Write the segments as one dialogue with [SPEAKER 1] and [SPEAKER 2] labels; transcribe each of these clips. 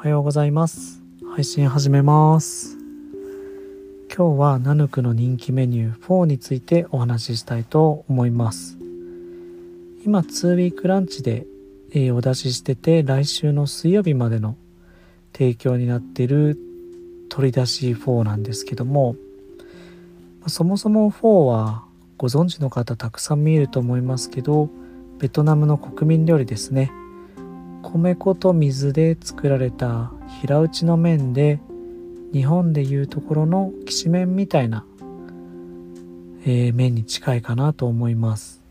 [SPEAKER 1] おはようございます。配信始めます。今日はナヌクの人気メニュー4についてお話ししたいと思います。今2ウィークランチで、えお出ししてて来週の水曜日までの提供になってる取り出し4なんですけどもそもそも4はご存知の方たくさん見えると思いますけどベトナムの国民料理ですね。米粉と水で作られた平打ちの麺で日本でいうところのきしめんみたいな、えー、麺に近いかなと思います。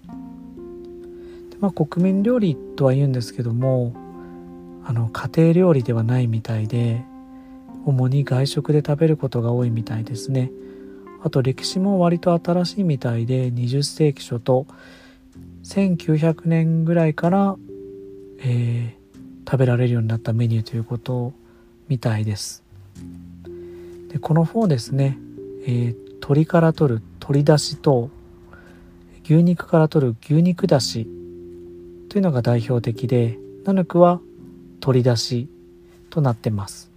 [SPEAKER 1] で、まあ、国民料理とは言うんですけどもあの家庭料理ではないみたいで主に外食で食べることが多いみたいですね。あと歴史も割と新しいみたいで20世紀初頭1900年ぐらいから、えー、食べられるようになったメニューということみたいです。でこの4ですね、えー、鶏から取る鶏だしと牛肉から取る牛肉だしというのが代表的でナヌクは鶏だしとなってます。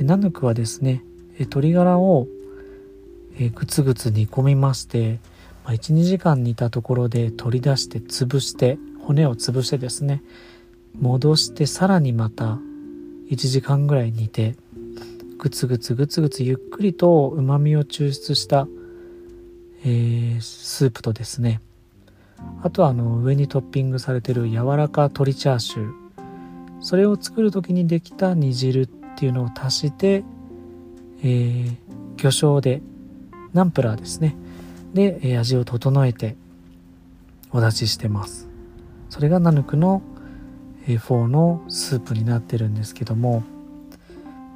[SPEAKER 1] ナヌクはですね鶏ガラをぐつぐつ煮込みまして12時間煮たところで取り出して潰して骨を潰してですね戻してさらにまた1時間ぐらい煮てぐつぐつぐつぐつゆっくりとうまみを抽出した、えー、スープとですね。あとはあの上にトッピングされてる柔らか鶏チャーシュー。それを作る時にできた煮汁っていうのを足して、えー、魚醤でナンプラーですね。で、味を整えてお出ししてます。それがナヌクの、えフォーのスープになってるんですけども、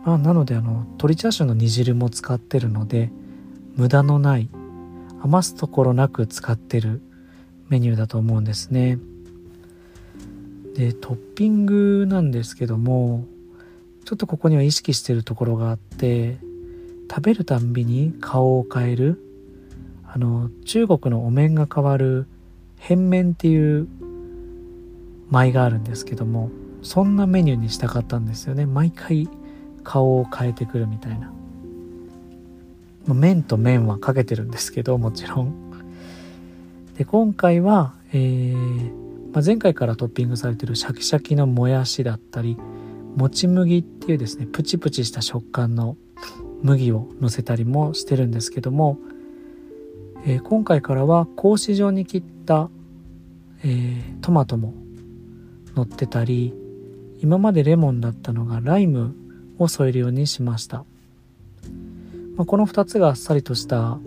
[SPEAKER 1] まあ、なのであの鶏チャーシューの煮汁も使ってるので無駄のない余すところなく使ってるメニューだと思うんですね。でトッピングなんですけどもちょっとここには意識してるところがあって食べるたんびに顔を変えるあの中国のお面が変わる変面っていう舞があるんですけどもそんなメニューにしたかったんですよね。毎回顔を変えてくるみたいな。麺と麺はかけてるんですけどもちろん。で今回は、えーまあ、前回からトッピングされてるシャキシャキのもやしだったりもち麦っていうですねプチプチした食感の麦を乗せたりもしてるんですけどもえー、今回からは格子状に切った、えー、トマトも乗ってたり今までレモンだったのがライムを添えるようにしました、まあ、この2つがあっさりとした、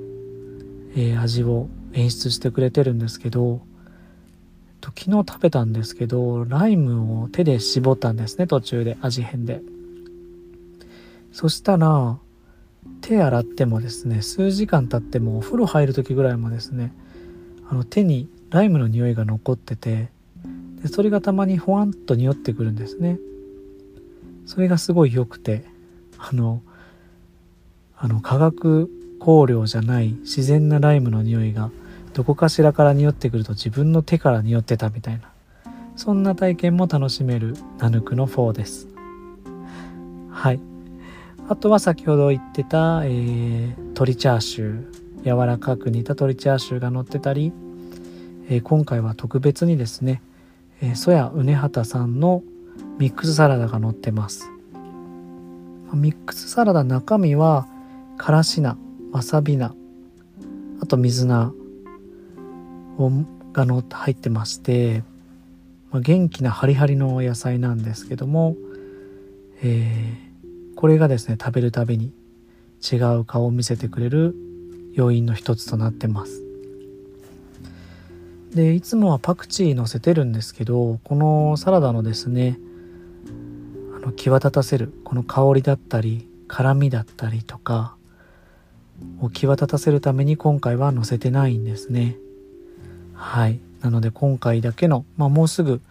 [SPEAKER 1] えー、味を演出してくれてるんですけど昨日食べたんですけどライムを手で絞ったんですね途中で味変で。そしたら手洗ってもですね数時間経ってもお風呂入る時ぐらいもですねあの手にライムの匂いが残っててでそれがたまにほわんと匂ってくるんですね。それがすごい良くてあのあの化学香料じゃない自然なライムの匂いがどこかしらから匂ってくると自分の手から匂ってたみたいなそんな体験も楽しめるナヌクの4です。はい。あとは先ほど言ってた、えー、鶏チャーシュー。柔らかく煮た鶏チャーシューが乗ってたり、えー、今回は特別にですね、えー、ソヤうねはたさんのミックスサラダが乗ってます。ミックスサラダ中身はからし菜わさび菜あと水菜がの入ってまして、まあ、元気なハリハリの野菜なんですけども、えーこれがですね食べるたびに違う顔を見せてくれる要因の一つとなってます。でいつもはパクチー乗せてるんですけどこのサラダのですねあの際立たせるこの香りだったり辛みだったりとかを際立たせるために今回は乗せてないんですね。はい。なので今回だけのまあもうすぐ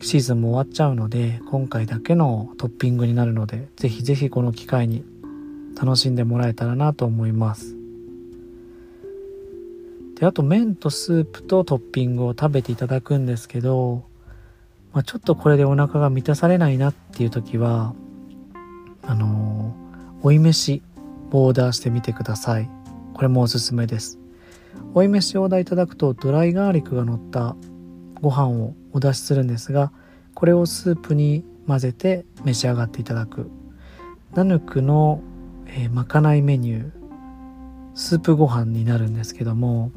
[SPEAKER 1] シーズンも終わっちゃうので今回だけのトッピングになるのでぜひぜひこの機会に楽しんでもらえたらなと思います。であと麺とスープとトッピングを食べていただくんですけどまあ、ちょっとこれでお腹が満たされないなっていう時はあの、追い飯オーダーしてみてください。これもおすすめです。追い飯をオーダーいただくとドライガーリックが乗ったご飯をお出しするんですがこれをスープに混ぜて召し上がっていただく。ナヌクの、えー、まかないメニュースープご飯になるんですけども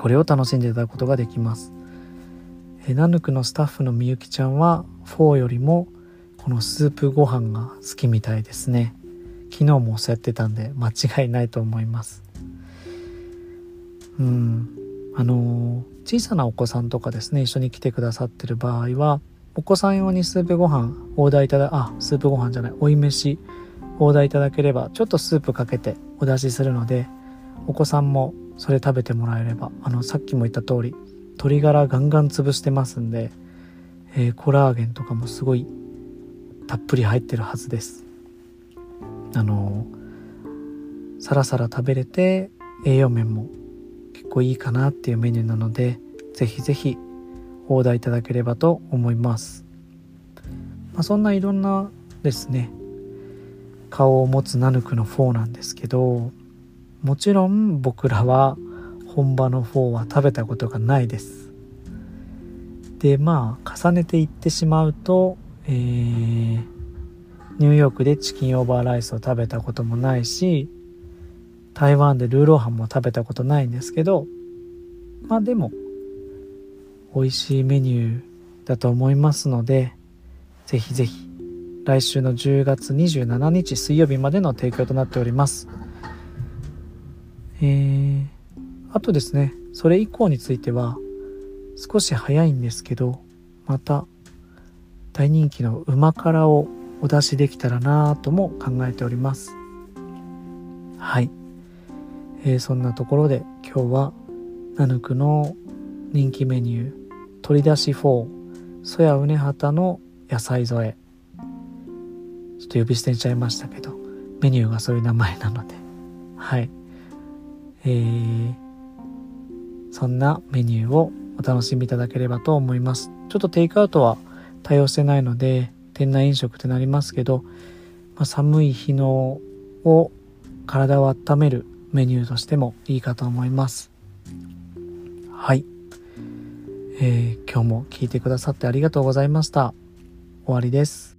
[SPEAKER 1] これを楽しんでいただくことができます。えナヌクのスタッフのみゆきちゃんはフォーよりもこのスープご飯が好きみたいですね。昨日もそうやってたんで間違いないと思います。うん。あの小さなお子さんとかですね一緒に来てくださってる場合はお子さん用にスープご飯オーダーいただあスープご飯じゃない追い飯オーダーいただければちょっとスープかけてお出しするのでお子さんもそれ食べてもらえれば。あのさっきも言った通り鶏ガラガンガン潰してますんで、えー、コラーゲンとかもすごいたっぷり入ってるはずです。あのサラサラ食べれて栄養面も結構いいかなっていうメニューなのでぜひぜひオーダーいただければと思います、まあ、そんないろんなですね顔を持つナヌクのフォーなんですけどもちろん僕らは本場のフォーは食べたことがないです。でまあ重ねていってしまうと、えー、ニューヨークでチキンオーバーライスを食べたこともないし台湾でルーローハンも食べたことないんですけどまあでも美味しいメニューだと思いますのでぜひぜひ来週の10月27日水曜日までの提供となっております。えー、あとですねそれ以降については少し早いんですけどまた大人気の旨辛をお出しできたらなぁとも考えております。はい、えー、そんなところで今日はナヌクの人気メニュー取り出し4ソヤウネハタの野菜添え。ちょっと呼び捨てにちゃいましたけどメニューがそういう名前なので。はい。えー、そんなメニューをお楽しみいただければと思います。ちょっとテイクアウトは対応してないので店内飲食ってなりますけど、まあ、寒い日のを体を温めるメニューとしてもいいかと思います。はい、えー、今日も聞いてくださってありがとうございました。終わりです。